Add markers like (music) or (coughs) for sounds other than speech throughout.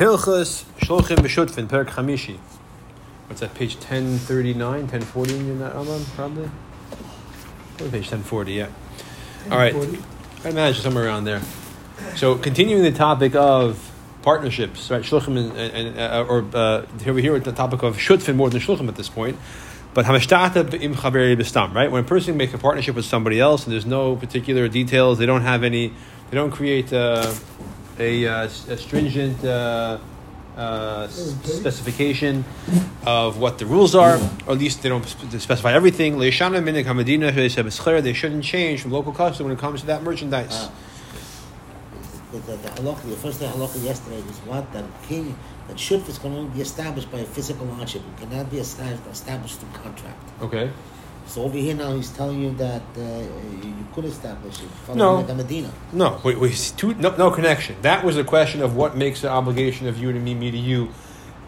Hilchas Shlochim B'Shutfin, Perak Chamishi. What's that, page 1039, 1040 in that Rambam, probably? Probably page 1040, yeah. All right. I imagine somewhere around there. So, continuing the topic of partnerships, right? Shluchim and, and uh, or uh, here we hear the topic of shutfin more than shluchim at this point. But hamashtata im chaveri b'stam, right? When a person makes a partnership with somebody else and there's no particular details, they don't have any, they don't create uh, a, a, a stringent. Uh, uh, specification of what the rules are, or at least they don't specify everything. They shouldn't change from local custom when it comes to that merchandise. Ah. The, the, the, halakha, the first halakha yesterday was what that king that shuf is going to be established by a physical hardship. It cannot be established, established through contract. Okay. So over here now he's telling you that uh, you could establish it. No, Medina. No, wait, wait, two, no, no connection. That was a question of what makes the obligation of you to me, me to you,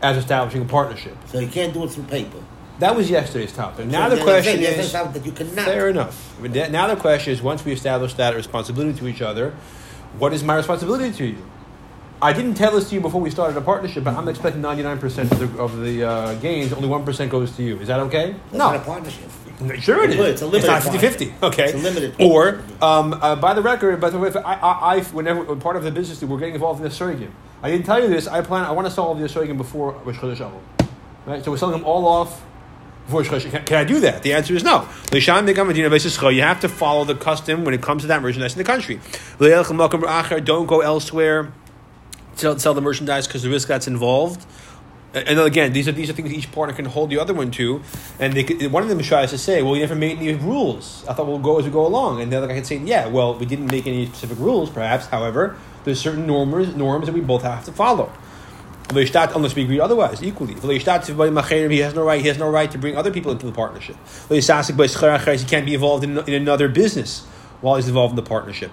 as establishing a partnership. So you can't do it through paper. That was yesterday's topic. Now so the question is that you cannot. Fair enough. Now the question is: once we establish that responsibility to each other, what is my responsibility to you? I didn't tell this to you before we started a partnership, but I'm expecting 99% of the, of the uh, gains, only 1% goes to you. Is that okay? That's no. not a partnership. Sure, it is. It's a limited. It's not 50 50. Okay. It's a limited. Or, um, uh, by the record, by the way, I, I, I, whenever part of the business, we're getting involved in the sorghum. I didn't tell you this. I plan. I want to sell all the sorghum before Rosh Chodesh Right. So we're selling them all off before Rosh can, can I do that? The answer is no. You have to follow the custom when it comes to that merchandise in the country. Don't go elsewhere. Sell, sell the merchandise because the risk that's involved. And again, these are these are things each partner can hold the other one to. And they could, one of them tries to say, "Well, you never made any rules. I thought we'll go as we go along." And the other guy can say, "Yeah, well, we didn't make any specific rules. Perhaps, however, there's certain norms norms that we both have to follow." Unless we agree otherwise, equally. He has no right. He has no right to bring other people into the partnership. He can't be involved in, in another business while he's involved in the partnership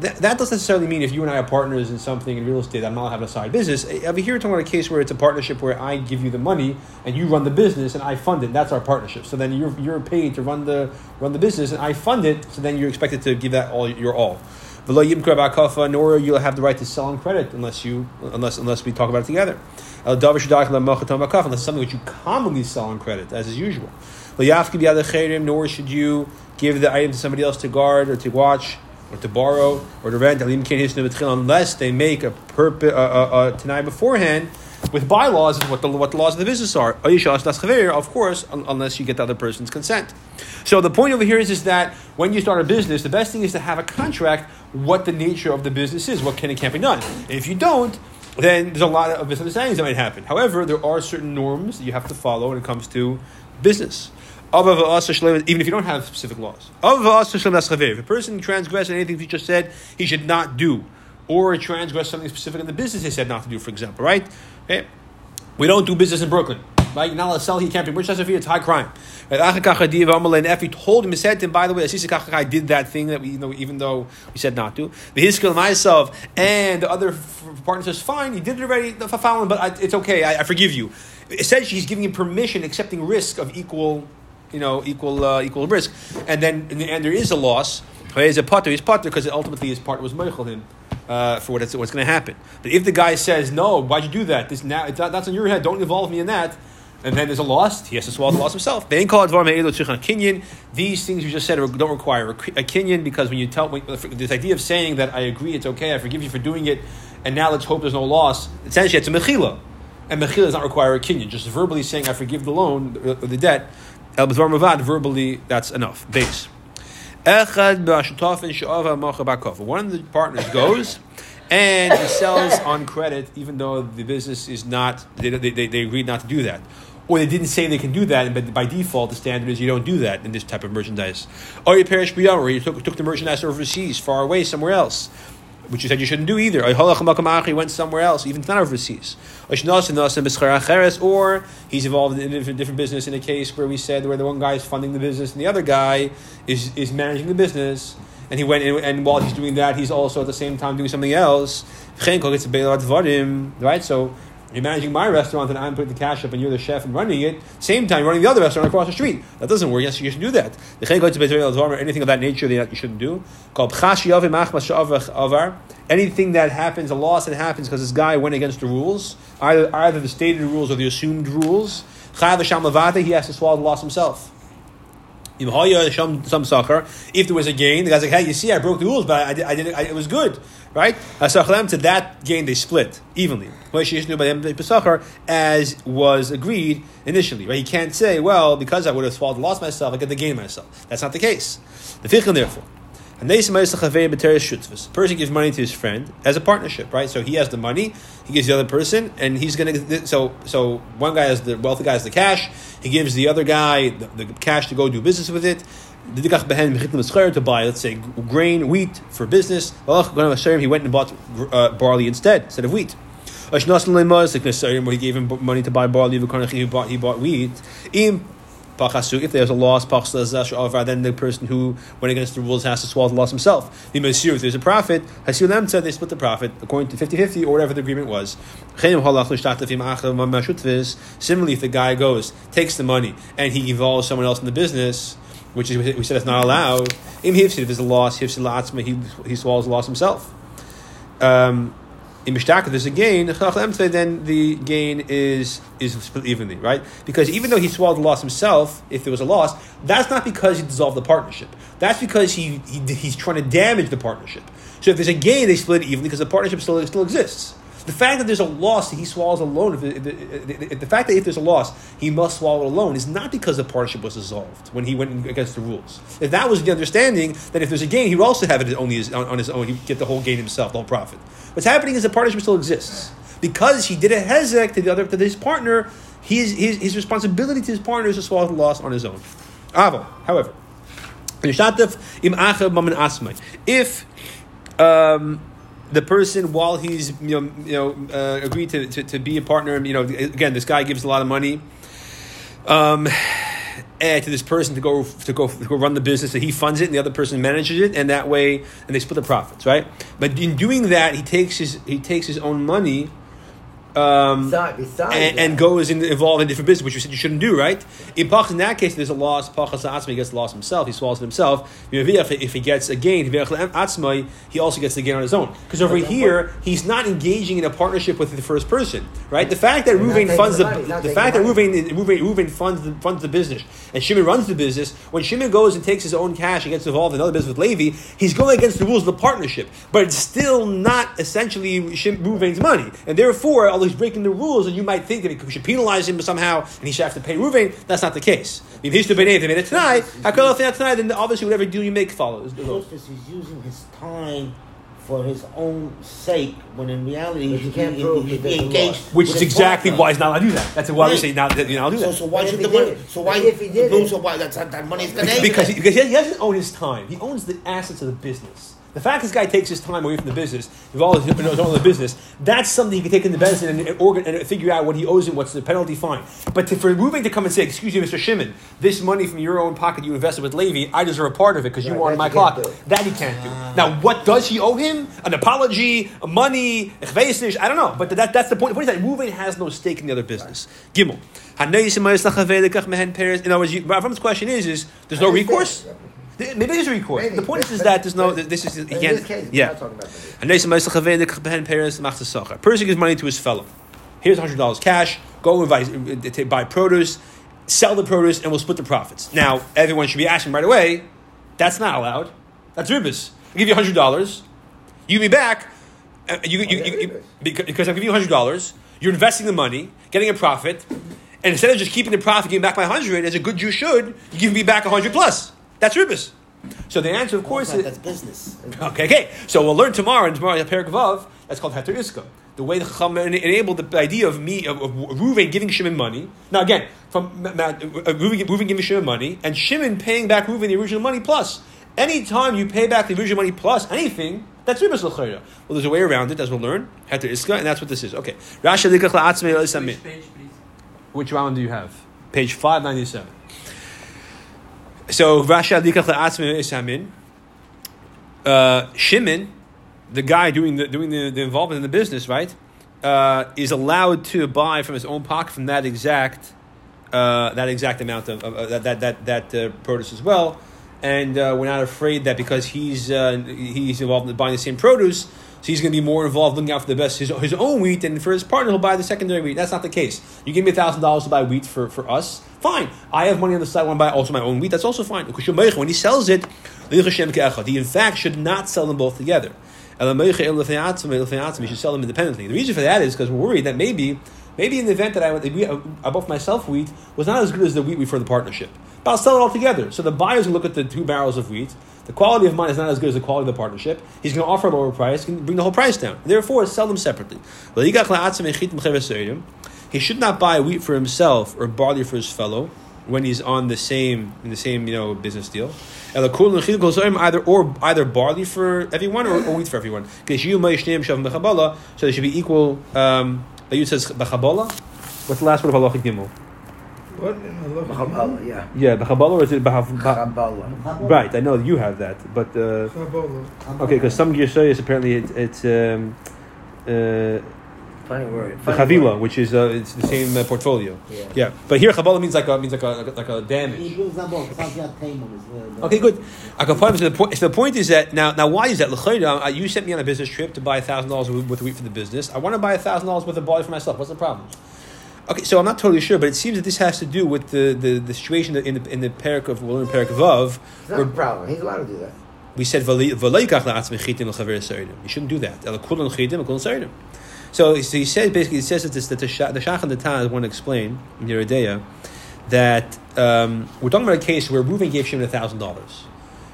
that, that doesn't necessarily mean if you and I are partners in something in real estate, I'm not having a side business. Over here, we're talking about a case where it's a partnership where I give you the money and you run the business and I fund it. That's our partnership. So then you're, you're paid to run the run the business and I fund it. So then you're expected to give that all your all. Nor you'll have the right to sell on credit unless you unless unless we talk about it together. Unless something which you commonly sell on credit, as is usual. Nor should you give the item to somebody else to guard or to watch or to borrow or to rent, unless they make a, purpose, uh, uh, uh, tonight beforehand with bylaws is what the, what the laws of the business are. Of course, unless you get the other person's consent. So the point over here is, is that when you start a business, the best thing is to have a contract what the nature of the business is, what can and can't be done. If you don't, then there's a lot of misunderstandings that might happen. However, there are certain norms that you have to follow when it comes to business even if you don't have specific laws. If a person transgresses anything you just said he should not do, or transgress something specific in the business he said not to do, for example, right? Okay. We don't do business in Brooklyn. Right? You're not allowed to sell, he can't be rich, that's it's high crime. And if he told him, he said to him, by the way, I did that thing that we, you know, even though we said not to. The hiskil myself and the other partner says, fine, you did it already, but it's okay, I, I forgive you. Essentially, he's giving him permission, accepting risk of equal you know, equal uh, equal risk. And then in the end, there is a loss. He's a potter. He's potter because ultimately his partner was meichel him. Uh, for what what's going to happen, but if the guy says no, why'd you do that? This now that's on your head. Don't involve me in that. And then there's a loss. He has to swallow the loss himself. These things you just said don't require a kinyan because when you tell this idea of saying that I agree, it's okay, I forgive you for doing it, and now let's hope there's no loss. Essentially, it's a mechila, and mechila does not require a kinyan. Just verbally saying I forgive the loan, the, the debt, El B'dvar Mavad, verbally, that's enough. Base. One of the partners goes and he sells on credit, even though the business is not, they, they, they agreed not to do that. Or they didn't say they can do that, but by default, the standard is you don't do that in this type of merchandise. Or you perish beyond, or you took, took the merchandise overseas, far away, somewhere else which you said you shouldn't do either. He went somewhere else, even not overseas. Or he's involved in a different, different business in a case where we said where the one guy is funding the business and the other guy is, is managing the business. And he went in, and while he's doing that, he's also at the same time doing something else. Right? So You're managing my restaurant and I'm putting the cash up and you're the chef and running it. Same time, running the other restaurant across the street. That doesn't work. Yes, you should do that. The to anything of that nature that you shouldn't do. Anything that happens, a loss that happens because this guy went against the rules, either, either the stated rules or the assumed rules, he has to swallow the loss himself. If there was a gain, the guy's like, "Hey, you see, I broke the rules, but I, I, did. I, it was good, right?" To that gain, they split evenly, as was agreed initially. Right? He can't say, "Well, because I would have swallowed loss myself, I get the gain myself." That's not the case. The fichin, therefore. A person gives money to his friend as a partnership, right? So he has the money, he gives the other person, and he's going to. So, so one guy has the wealthy guy has the cash. He gives the other guy the, the cash to go do business with it. To buy, let's say, grain, wheat for business. He went and bought uh, barley instead, instead of wheat. He gave him money to buy barley. He bought, he bought wheat. If there's a loss, then the person who went against the rules has to swallow the loss himself. If there's a profit, they split the profit according to 50 50 or whatever the agreement was. Similarly, if the guy goes, takes the money, and he involves someone else in the business, which is, we said is not allowed, if there's a loss, he, he swallows the loss himself. Um, in Mishtaka there's a gain, then the gain is is split evenly, right? Because even though he swallowed the loss himself, if there was a loss, that's not because he dissolved the partnership. That's because he, he he's trying to damage the partnership. So if there's a gain, they split it evenly because the partnership still still exists. The fact that there's a loss that he swallows alone, if the, if the, fact that if there's a loss, he must swallow it alone, is not because the partnership was dissolved when he went against the rules. If that was the understanding, then if there's a gain, he would also have it only his, on, on his own. He'd get the whole gain himself, the whole profit. What's happening is the partnership still exists. Because he did a hezek to the other to his partner, his, his, his responsibility to his partner is to swallow the loss on his own. Avo, however, if um, the person while he's you know you know uh, agreed to, to, to, be a partner you know again this guy gives a lot of money um, eh, to this person to go to go to go run the business that he funds it and the other person manages it and that way and they split the profits right? But in doing that he takes his he takes his own money um, and, and, goes in, involved in different business, which you said you shouldn't do, right? In Pach, in that case, there's a loss. Pachas Atzmai, he gets the loss himself. He swallows it himself. If he gets a gain, he also gets the gain on his own. Because over here, he's not engaging in a partnership with the first person, right? The fact that Ruvain funds the, the, the fact that Ruvain, Ruvain, Ruvain funds the, funds the business and Shimon runs the business. When Shimon goes and takes his own cash and gets involved in another business with Levi, he's going against the rules of the partnership, but it's still not essentially Ruvain's money, and therefore he's breaking the rules, and you might think that we should penalize him somehow, and he should have to pay Ruvain. That's not the case. If he's to made it tonight, I could have thought tonight, then obviously whatever deal you make follows. He's using his time for his own sake, when in reality he, can't he, prove he, he engaged. Which is exactly partner. why he's not allowed to do that. That's why right. we say now you know do that. So, so why should the money? So why if he did? So why that's that money is going to because he, because he doesn't own his time. He owns the assets of the business. The fact this guy takes his time away from the business, involved in the business, that's something he can take in the business and, and, organ, and figure out what he owes him, what's the penalty fine. But to, for Ruvain to come and say, excuse me, Mr. Shimon, this money from your own pocket you invested with Levy, I deserve a part of it because right, you wanted my clock. That he can't do. Uh, now, what does he owe him? An apology, money, I don't know. But that, that's the point. The point is that Ruvain has no stake in the other business. Gimel. In other words, Ravam's question is, is there's no recourse? Maybe there's a recourse. Maybe. The point is, that there's no. This is again. Case, yeah. A person gives money to his fellow. Here's hundred dollars cash. Go and buy, buy produce, sell the produce, and we'll split the profits. Now, everyone should be asking right away. That's not allowed. That's ribis. I give you hundred dollars. You give me back. Uh, you, you, you, you, because I'm giving you hundred dollars. You're investing the money, getting a profit, and instead of just keeping the profit, giving back my hundred, as a good Jew should, you give me back a hundred plus. That's ribis. So the answer, of course, is that's business. Okay, okay. So we'll learn tomorrow And tomorrow Perik Vav. That's called Heter Iska. The way the Chacham enabled the idea of me of, of Ruven giving Shimon money. Now again, from uh, Ruven, Ruven giving Shimon money and Shimon paying back Ruven the original money plus. Anytime you pay back the original money plus anything, that's ribas l'chayra. Well, there's a way around it, as we'll learn. Heter Iska, and that's what this is. Okay. Which round do you have? Page five ninety seven. So Rasha Dikach Isamin. Uh, Shimon, the guy doing the doing the, the, involvement in the business, right? uh, is allowed to buy from his own pocket from that exact uh, that exact amount of, of uh, that that that, that uh, produce as well, and uh, we're not afraid that because he's he's involved in buying the same produce, so he's going to be more involved looking out for the best his, his own wheat, and for his partner he'll buy the secondary wheat. That's not the case. You give me thousand dollars to buy wheat for, for us, fine. I have money on the side, I want to buy also my own wheat. That's also fine. When he sells it, he in fact should not sell them both together. He should sell them independently. The reason for that is because we're worried that maybe Maybe in the event that I, we, uh, I bought myself wheat was not as good as the wheat we for the partnership. But I'll sell it all together. So the buyers will look at the two barrels of wheat. The quality of mine is not as good as the quality of the partnership. He's going to offer a lower price, can bring the whole price down. Therefore, sell them separately. He should not buy wheat for himself or barley for his fellow when he's on the same in the same you know business deal. Either or either barley for everyone or, or wheat for everyone. So they should be equal. Um, you says b'chabola. What's the last word of halacha gimel? What? B'chabala, yeah. Yeah, b'chabola or is it b'hav? B'chabala. Right, I know you have that, but uh, Chabola. okay, because some girsayas apparently it, it's um, uh, Funny word. the chavila, word. which is uh, it's the same uh, portfolio. Yeah. Yeah, but here chabola means like a means like a like a, like a damage. Hebrew Zabot, it's not yet Taimon, it's, Okay, good. I can point so the point. So the point is that now, now why is that? L'chayda, uh, You sent me on a business trip to buy thousand dollars worth of wheat for the business. I want to buy thousand dollars worth of barley for myself. What's the problem? Okay, so I'm not totally sure, but it seems that this has to do with the, the, the situation in the in the parak of we'll learn parak of Vav, It's not a problem. He's allowed to do that. we said "V'lo yikach la'atzmei chitim l'chaver seidim." You shouldn't do that. El kulon chitim, el. So, so he said basically, he says that, this, that the, Shach, the Shach and the Taz want to explain in Yeridea that um, we're talking about a case where Reuven gave Shimon thousand dollars,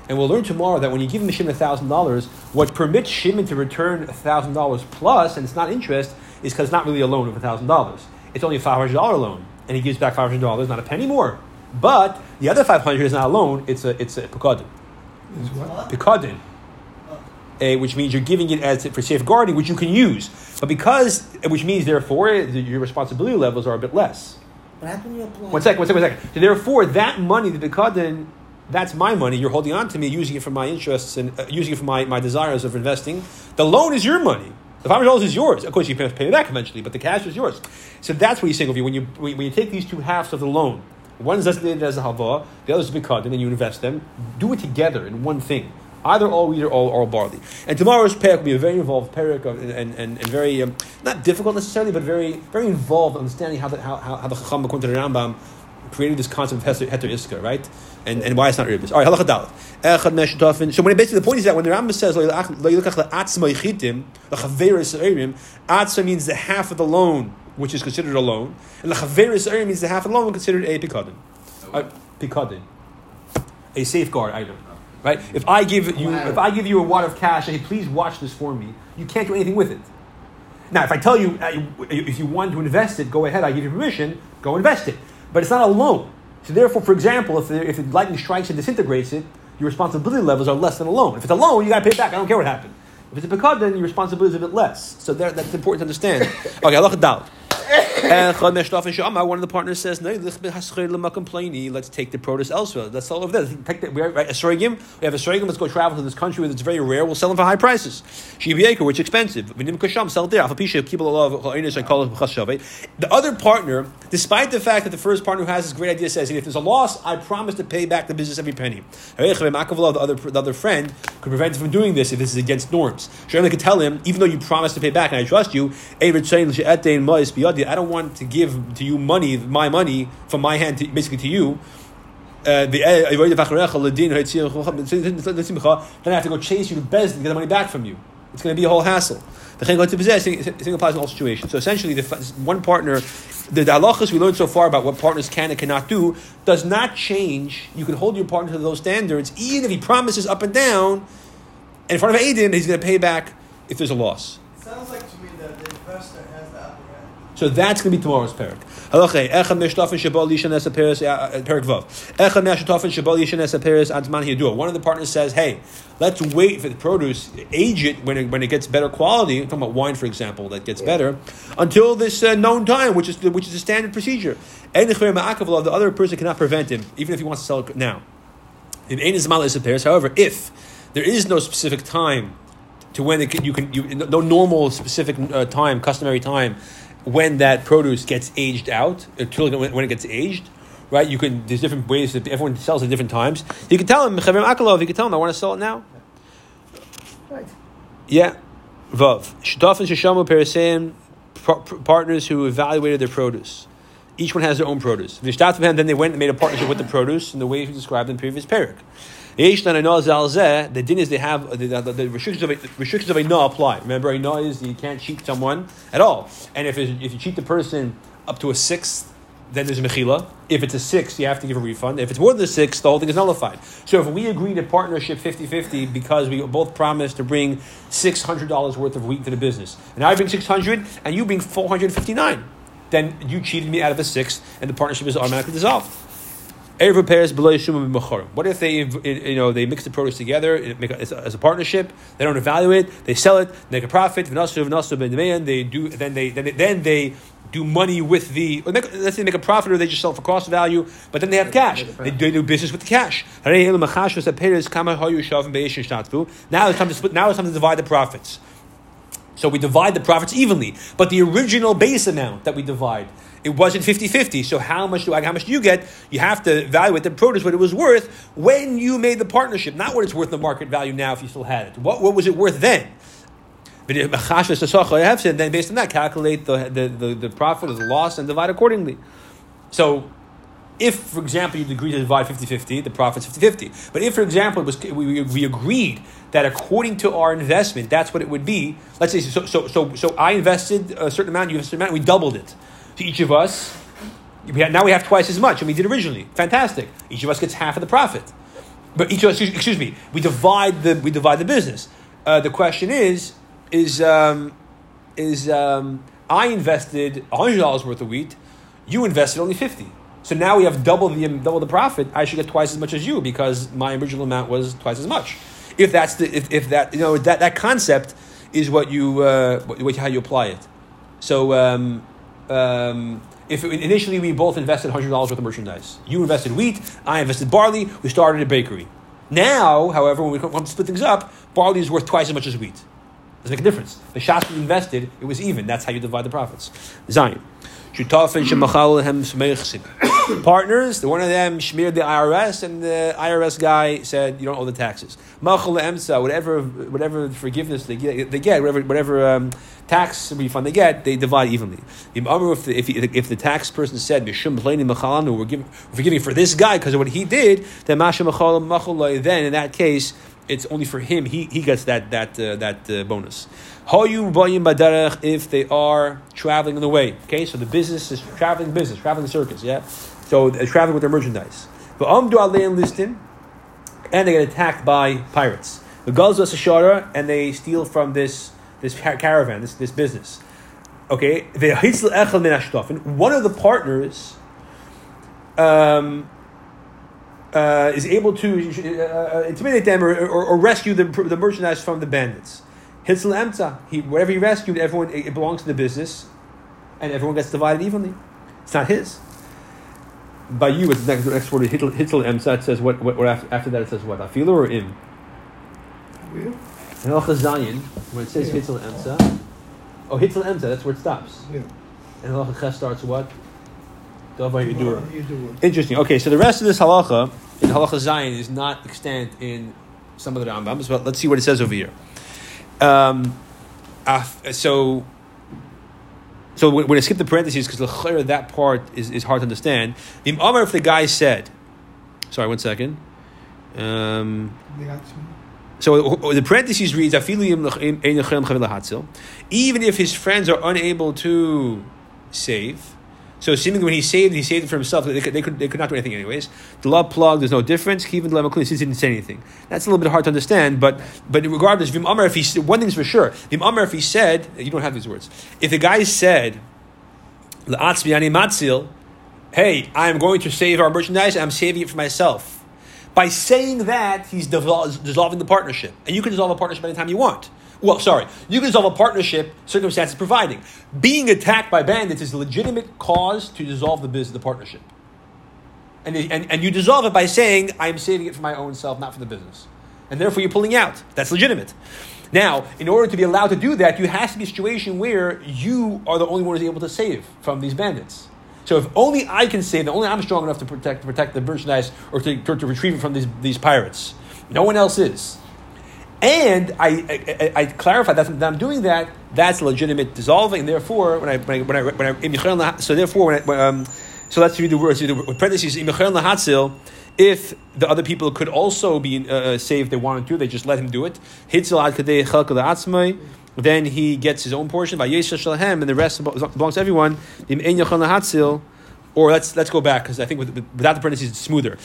and we'll learn tomorrow that when you give him Shimon thousand dollars, what permits Shimon to return thousand dollars plus, and it's not interest, is because it's not really a loan of thousand dollars. It's only a five hundred dollar loan, and he gives back five hundred dollars, not a penny more. But the other five hundred is not a loan; it's a it's a pekadin. Pekadin, which means you're giving it as for safeguarding, which you can use. But because, which means therefore the- your responsibility levels are a bit less. But how can you apply? One second, one second, one second. So therefore, that money, the Pekadin, that's my money. You're holding on to me, using it for my interests and uh, using it for my, my desires of investing. The loan is your money. The five hundred dollars is yours. Of course, you pay it back eventually, but the cash is yours. So that's what he's saying of you. When you when you take these two halves of the loan, one is designated as a hava, the other is a bikad, and then you invest them. Do it together in one thing. Either all wheat or all, all barley. And tomorrow's parak will be a very involved parak and, and, and, very, um, not difficult necessarily, but very very involved understanding how the, how, how, how the Chacham, according to the Rambam, created this concept of heter, heter iska, right? And, and why it's not ribis. All right, halacha dalet. Echad meshutafin. So when basically the point is that when the Rambam says lo yilach- lo yilakach le'atzma yichitim, lechaveris erim, atzma means the half of the loan, which is considered a loan, and lechaveris erim means the half of the loan considered a pikadin. A pikadin. A safeguard item. Right? If I give you if I give you a wad of cash, hey, please watch this for me, you can't do anything with it. Now, if I tell you uh, if you want to invest it, go ahead. I give you permission. Go invest it. But it's not a loan. So therefore, for example, if the, if the lightning strikes and disintegrates it, your responsibility levels are less than a loan. If it's a loan, you got to pay it back. I don't care what happened. If it's a pekad, then your responsibility is a bit less. So there, that's important to understand. (laughs) Okay, Allah. And one of the partners says, "No, let's take the produce elsewhere. Let's sell over there. Take the, we have, right, a sorghum. We have a. Let's go travel to this country where it's very rare. We'll sell them for high prices. Shibiaker, which is expensive. Sell there. The other partner, despite the fact that the first partner who has this great idea says, if there's a loss, I promise to pay back the business every penny. The other, the other friend could prevent him from doing this if this is against norms. Sherman could tell him, even though you promised to pay back and I trust you, I don't want to give to you money, my money, from my hand, to, basically to you. Uh, then I have to go chase you to Bezdin to get the money back from you. It's going to be a whole hassle. The possess, applies in all situations. So essentially, the one partner, the, the halachas we learned so far about what partners can and cannot do, does not change. You can hold your partner to those standards, even if he promises up and down, and in front of Aiden, he's going to pay back if there's a loss. Sounds like So that's going to be tomorrow's parak. Halacha, echad shabal aperes, uh, parak vav. Echad shabal yishan es aperes antman hiyadua. One of the partners says, hey, let's wait for the produce, age it when it, when it gets better quality, I'm talking about wine, for example, that gets better, until this uh, known time, which is the, which is a standard procedure. And the other person cannot prevent him, even if he wants to sell it now. In Zmal is aperes, however, if there is no specific time to when it can, you can you no normal specific uh, time, customary time, when that produce gets aged out uh, when, when it gets aged. Right, you can. There's different ways that everyone sells at different times. You can tell him, Chavim Akalov, you can tell him, I want to sell it now. Right. Yeah. Vav. Shutafin Shashamu Periseim, par- par- partners who evaluated their produce. Each one has their own produce. Then they went and made a partnership with the produce in the way we described in the previous parak. The din is they have the, the, the restrictions of a, restrictions of a no apply. Remember, a no is you can't cheat someone at all. And if if you cheat the person up to a sixth, then there's a mechila. If it's a six, you have to give a refund. If it's more than a six, the whole thing is nullified. So if we agree to partnership 50-50 because we both promised to bring $600 worth of wheat to the business, and I bring 600 and you bring 459, then you cheated me out of a six and the partnership is automatically dissolved. Erev repairs below Yeshua b'mechorim. What if they, you know, they mix the produce together make a, as, a, as a partnership? They don't evaluate. They sell it, make a profit. V'nasu v'nasu b'nemeyan. They do. Then they then they, then they do money with the. or make- Let's say they make a profit, or they just sell for cost value. But then they have cash. They, they do business with the cash. Now it's time to split. Now it's time to divide the profits. So we divide the profits evenly. But the original base amount that we divide, it wasn't 50-50. So how much do I how much do you get? You have to evaluate the produce what it was worth when you made the partnership, not what it's worth the market value now if you still had it. What, what was it worth then? Then based on that, calculate the, the, the, the profit or the loss and divide accordingly. So if, for example, you agreed to divide 50-50, the profit's 50-50. But if, for example, it was, we, we agreed that according to our investment, that's what it would be. Let's say, so, so, so, so I invested a certain amount, you invested a certain amount, we doubled it. To each of us, we had, now we have twice as much, and we did originally. Fantastic. Each of us gets half of the profit. But each of us, excuse, me, we divide the, we divide the business. Uh, the question is, is, um, is um, I invested $100 worth of wheat, you invested only 50 so now we have double the double the profit. I should get twice as much as you because my original amount was twice as much. If that's the if, if that you know that, that concept is what you uh, what- how you apply it. So um, um, if initially we both invested hundred dollars worth of merchandise, you invested wheat, I invested barley. We started a bakery. Now, however, when we come to split things up, barley is worth twice as much as wheat. Doesn't make a difference. The shots we invested, it was even. That's how you divide the profits. Zayin. (coughs) Partners, one of them smeared the IRS, and the IRS guy said, "You don't owe the taxes." Machal emsa, whatever, whatever forgiveness they get, they get whatever, whatever um, tax refund they get, they divide evenly. If the, if, if the tax person said, "Mishum machalanu," we're giving, forgiving for this guy because of what he did, then masha machal. Then in that case, it's only for him. He, he gets that that uh, that uh, bonus. If they are traveling on the way. Okay, so the business is traveling business, traveling circus. Yeah, so they're traveling with their merchandise. But amdu alein listin, and they get attacked by pirates. The Gaza Sashara, and they steal from this this caravan, this this business. Okay, one of the partners. Um, uh, is able to uh, intimidate them or, or, or rescue the, the merchandise from the bandits. Hitzel Emta, he, whatever he rescued, everyone it belongs to the business, and everyone gets divided evenly. It's not his. By you, it's the next, the next word. Hitzel Hitzel Emta. It says what? What? what after, after that, it says what? Afilu or im? Where? In Al Chazayin, when it says Yeah. Hitzel Emta. Oh, Hitzel Emta. That's where it stops. Yeah. And Al Ches starts what? Davar Yedura. You do it. Interesting. Okay, so the rest of this halacha in halacha Zayin is not extant in some of the Rambams, but let's see what it says over here. Um, so, so when when I skip the parentheses because the that part is, is hard to understand. The Amar, if the guy said, sorry, one second. Um, so the parentheses reads, even if his friends are unable to save. So seemingly when he saved, he saved it for himself. They could, they could, they could not do anything anyways. The love plug, there's no difference. Even the since he didn't say anything. That's a little bit hard to understand, but but regardless, Vim Amar, if he one thing's for sure, Vim Amar, if he said, you don't have these words. If the guy said, "La'atzmi ani matzil," hey, I'm going to save our merchandise. I'm saving it for myself. By saying that, he's dissolving the partnership. And you can dissolve a partnership anytime you want. Well, sorry, you can dissolve a partnership, circumstances providing. Being attacked by bandits is a legitimate cause to dissolve the business, the partnership. And, and, and you dissolve it by saying, I'm saving it for my own self, not for the business. And therefore you're pulling out. That's legitimate. Now, in order to be allowed to do that, you have to be a situation where you are the only one who's able to save from these bandits. So if only I can save, the only I'm strong enough to protect, protect the merchandise or to, to, to retrieve it from these, these pirates. No one else is. And I, I, I, clarify that, I'm doing that. That's legitimate dissolving. Therefore, when I when I when I, when I so therefore when I, um, so let's read the words. The parentheses. If the other people could also be uh, saved, if they wanted to, they just let him do it. Then he gets his own portion by Yesha Shalahem, and the rest belongs to everyone. Or let's let's go back because I think with, without the parentheses it's smoother.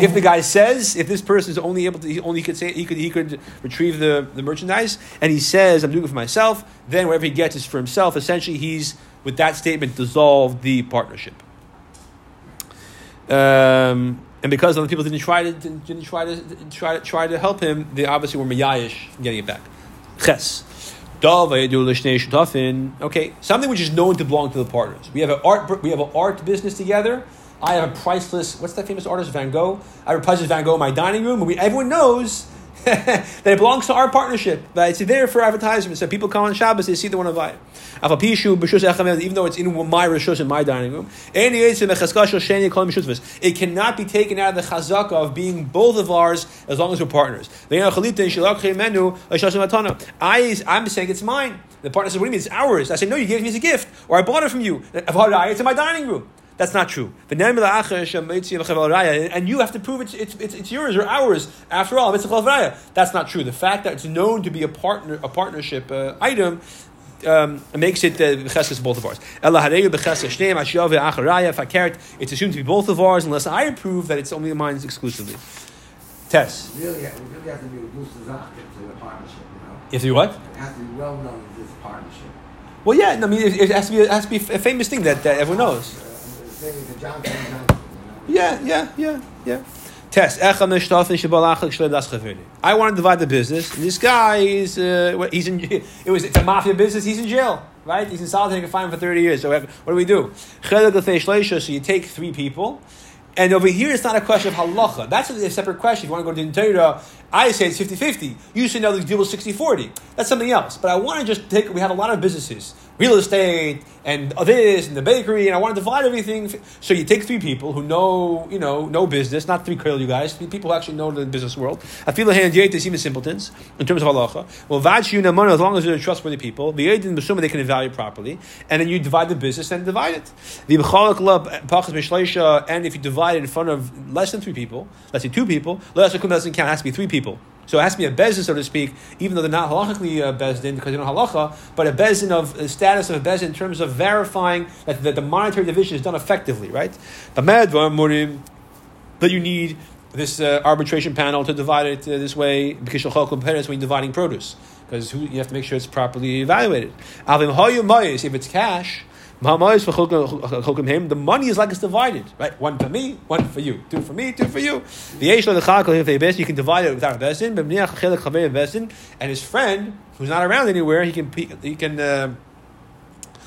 If the guy says, if this person is only able to, he only could say he could he could retrieve the, the merchandise, and he says, "I'm doing it for myself," then whatever he gets is for himself. Essentially, he's with that statement dissolved the partnership. Um, and because other people didn't try to didn't, try to try to try to help him, they obviously were mayayish in getting it back. Ches. Okay, something which is known to belong to the partners. We have an art. We have an art business together. I have a priceless. What's that famous artist Van Gogh? I have a priceless Van Gogh in my dining room, and we, everyone knows (laughs) that it belongs to our partnership. That it's there for advertisement. So people come on Shabbos, they see the one of it. Even though it's in my rishus in my dining room, it cannot be taken out of the chazaka of being both of ours as long as we're partners. I, I'm saying it's mine. The partner says, "What do you mean it's ours?" I say, "No, you gave me as a gift, or I bought it from you. It's in my dining room." That's not true. And you have to prove it's, it's, it's, it's yours or ours. After all, a That's not true. The fact that it's known to be a partner a partnership uh, item um, makes it b'cheskes both of ours. It's assumed to be both of ours unless I prove that it's only mine exclusively. Tess. Really, it really has to be reduced to a partnership, you know? If you what? It has to be well known as this partnership. Well, yeah. I mean, it, it has to be it has to be a famous thing that, that everyone knows. Yeah, yeah, yeah, yeah. Test. I want to divide the business. And this guy is uh, he's in (laughs) it was it's a mafia business. He's in jail, right? He's in solitary confinement for thirty years. So what do we do? So you take three people. And over here, it's not a question of halacha. That's a separate question. If you want to go to the Torah, I say it's 50-50. You say no, the deal was 60-40. That's something else. But I want to just take, we have a lot of businesses, real estate, and this, and the bakery, and I want to divide everything. So you take three people who know, you know, know business, not three you guys, three people who actually know the business world. I feel the hand yates, even simpletons, in terms of halacha. Well, vachu namana, as long as they're trustworthy people, the yedin b'suma, they can evaluate properly, and then you divide the business and divide it. The pachas and if you divide it in front of less than three people, let's say two people, less doesn't count, it has to be three people. So it has to be a bezin, so to speak, even though they're not halachically a bezdin because they don't halacha, but a bezin of the status of a bezin in terms of verifying that, that the monetary division is done effectively, right? But that you need this uh, arbitration panel to divide it uh, this way because when you're dividing produce because you have to make sure it's properly evaluated. If it's cash, the money is like it's divided, right? One for me, one for you, two for me, two for you. The you can divide it without a besin, and his friend who's not around anywhere, he can he can uh,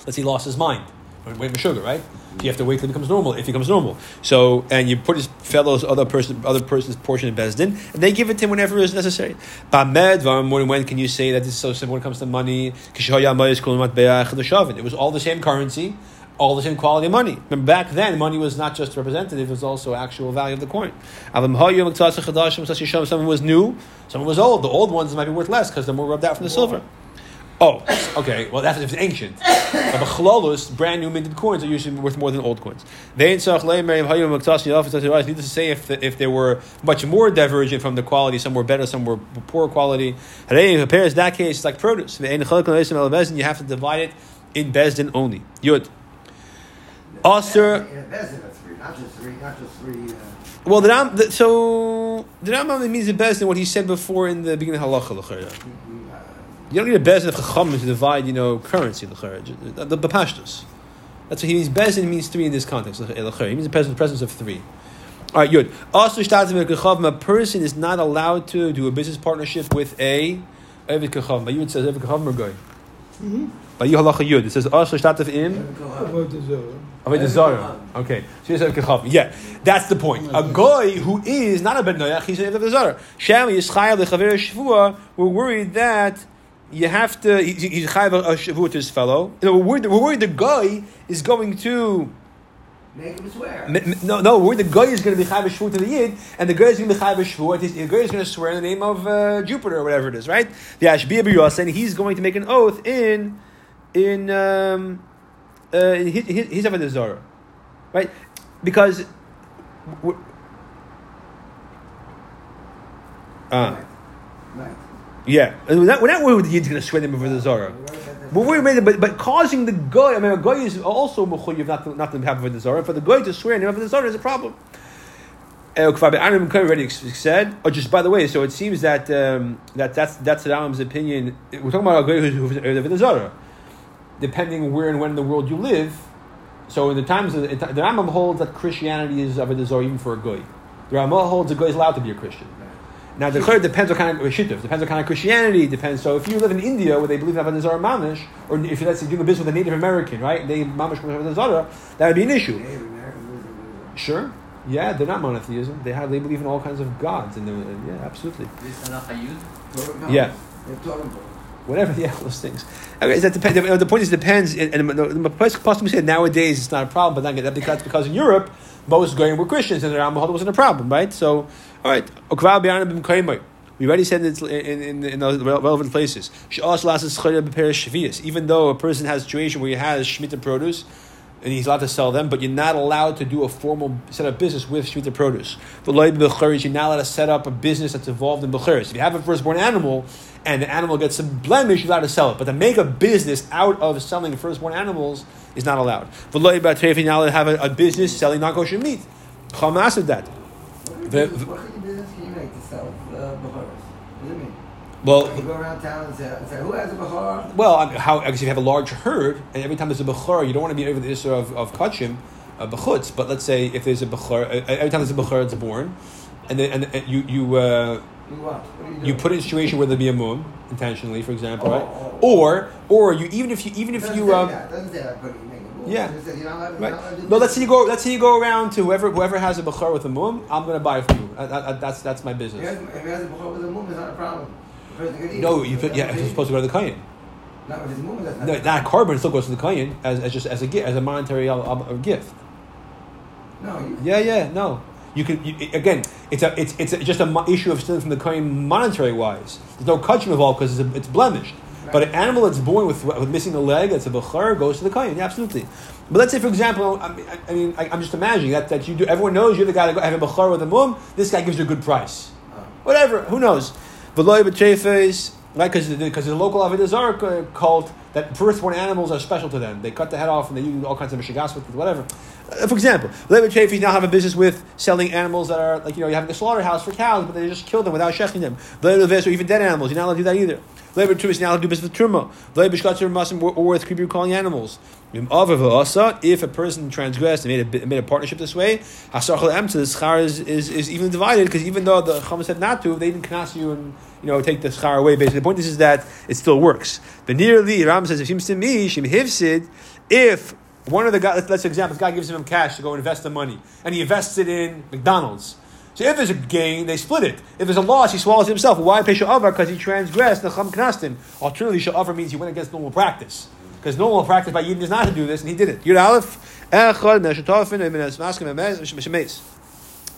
let's see, lost his mind. Wait for sugar, right? You have to wait till it becomes normal. If it becomes normal, so and you put his fellow's other person, other person's portion in bezdin, and they give it to him whenever is necessary. When can you say that this is so simple when it comes to money? It was all the same currency, all the same quality of money. Remember, back then, money was not just representative; it was also actual value of the coin. Someone was new, someone was old. The old ones might be worth less because they're more rubbed out from the silver. Oh, okay. Well, that's if it's ancient. But chalolus, brand new minted coins, are usually worth more than old coins. They Needless to say, if the, if they were much more divergent from the quality, some were better, some were poor quality. Compares that case, it's like produce. You have to divide it in bezdin only. Yud. Aser. In a bezin of three, not just three, not just three. Uh, Well, the Ram, the, so the Rambam means the best in what he said before in the beginning of halacha. L'chayra. You don't need a bezin of chachamim to divide, you know, currency. l'chayra. The, the, the pashtus. That's what he means. Bezin means three in this context. l'chayra. Eh, he means the presence, presence of three. All right, good. Also, a person is not allowed to do a business partnership with a Evid Kachavim. But you would say Evid Kachavim or Goy? Mm-hmm. By you halacha yud. It says also shtatif in About the Zohar. avodah zara. Okay, so here's a kechav. Yeah, that's the point. A guy who is not a ben noyach, he's an avodah zara. Shem yischayel lechaver shvua. We're worried that. You have to. he- He's chayav a shavua to his fellow. You know, we're worried. We're worried the guy is going to. Make him swear. No, no, where the guy is going to be chayav shvu to the yid, and the guy is going to be chayav shvu. and The guy is going to swear in the name of uh, Jupiter or whatever it is, right? The Ashbiya B'Yos, and he's going to make an oath in in um, uh, in his his his avodah zarah, right? Because. Uh. Yeah, we're not, we're not worried the yid's going to swear in the name the Zara. But we're made, but but causing the guy. I mean, a guy is also mechuyev not to not to have a zara. For the guy to swear in the zara is a problem. Anim already said. Oh, just by the way, so it seems that um, that that's that's Adam's opinion. We're talking about a guy who's who's zara, depending where and when in the world you live. So in the times of the, the Rambam holds that Christianity is of a zara even for a guy. The Rambam holds a guy is allowed to be a Christian. Now, the Chayr depends what kind of shittif, depends what kind of Christianity, depends. So, if you live in India where they believe in Avodah Zarah Mamish, or if you're let's say, doing a business with a Native American, right, they Mamish Avodah Zarah, that would be an issue. Native American wisdom, Sure, yeah, they're not monotheism. They have they believe in all kinds of gods, and, they're- yeah, absolutely, This halacha yud. wisdom. No, Yeah. They're totem poles. whatever. (laughs) Yeah, those things. Okay, that depends. The point is, it depends. And, and the, the place possibly said nowadays it's not a problem, but then that that's because in Europe most going were Christians, and the Rambam wasn't a problem, right? So, all right. We already said it in, in, in the relevant places. Even though a person has a situation where he has shemitah produce, and he's allowed to sell them, but you're not allowed to do a formal set up business with shemitah produce. You're not allowed to set up a business that's involved in b'cheres. If you have a firstborn animal and the animal gets some blemish, you're allowed to sell it. But to make a business out of selling firstborn animals is not allowed. You're not allowed to have a, a business selling non kosher meat. Chamas of that. What The- kind of business- what kind of business can you make to sell uh, Baharas? What does it mean? Well, You go around town and say, and say who has a Bahar? Well, I how because if you have a large herd, and every time there's a bechor, you don't want to be over the issue of of kachim, uh, bechutz. But let's say if there's a bechor, uh, every time there's a bechor, it's born, and then and, and you you uh, You what? You you put it in a situation where there be a moon intentionally, for example, Oh, right? oh. Or or you even if you even It if you um, that. It doesn't say that. But you make a rule. Yeah. It says you're not allowed- you're Right. not allowed to do No, let's say you go. Let's say you go around to whoever whoever has a bechor with a mum. I'm going to buy it from you. Uh, uh, that's that's my business. if he has a Bahar with a mum, it's not a problem. The person can eat No, you put, yeah, it's supposed to go to the kohen. Not with his mum, that's not. No, not carbon. Still goes to the kohen as, as just as a gift, as a monetary uh, uh, gift. No, you, Yeah, yeah, no. You can you, again. It's a it's it's a, just a mo- issue of stealing from the kohen monetary wise. There's no kachim involved because it's, a- it's blemished. But an animal that's born with, with missing a leg, that's a bechar, goes to the kohen. Yeah, absolutely. But let's say, for example, I mean, I, I mean, I, I'm just imagining that, that you do. Everyone knows you're the guy that go- have a bechar with a mum. This guy gives you a good price. Oh. Whatever. Who knows? V'loy b'trefes, right? Because because the local avodah cult that firstborn animals are special to them. They cut the head off and they use all kinds of mishigas with it, whatever. Uh, for example, Levi Chafis now have a business with selling animals that are like you know you have a slaughterhouse for cows, but they just kill them without shechting them. Levi Levis or even dead animals, you're not allowed to do that either. Levi Trumas now do business with truma. Levi Bishkatzer Masim or with creepy calling animals. If a person transgressed and made a, made a partnership this way, Hasachal Em, the schar is, is, is evenly divided because even though the Chama said not to, they didn't knas you and you know take the schar away. Basically, the point is, is that it still works. But nearly, Ram says, it seems to me, Shim Hivsid, if one of the guys, let's, example, this guy gives him cash to go invest the money, and he invests it in McDonald's. So if there's a gain, they split it. If there's a loss, he swallows it himself. Why pay sha'avar? Because he transgressed the chum knastin. Alternatively, sha'avar means he went against normal practice. Because normal practice by Yidden is not to do this, and he did it. Yud Aleph.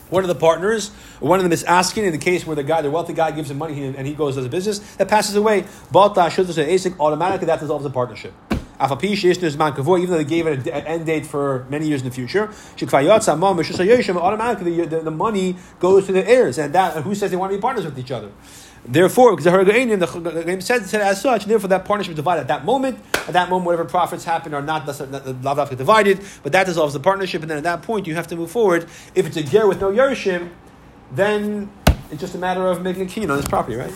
One of the partners, one of them is asking in the case where the guy, the wealthy guy, gives him money and he goes does a business that passes away. Balta should say ASIC automatically that dissolves the partnership. Even though they gave it an end date for many years in the future. Automatically the, the, the money goes to the heirs, and that and who says they want to be partners with each other? Therefore, because the Haragainim, the Haragainim said, said as such, therefore that partnership divided at that moment. At that moment, whatever profits happen are not lavdafka divided, but that dissolves the partnership, and then at that point you have to move forward. If it's a ger with no yershim, then it's just a matter of making a kinyan on this property, right?